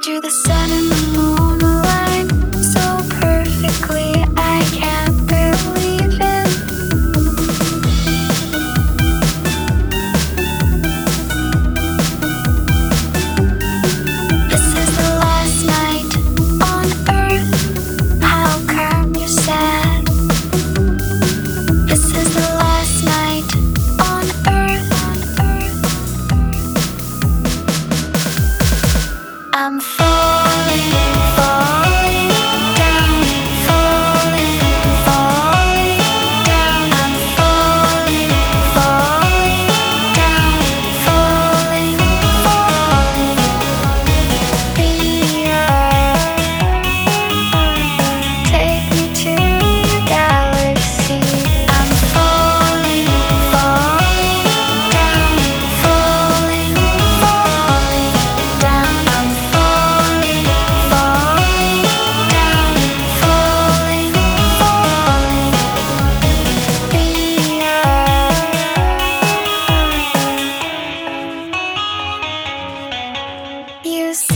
through the sun and the moon. falling You.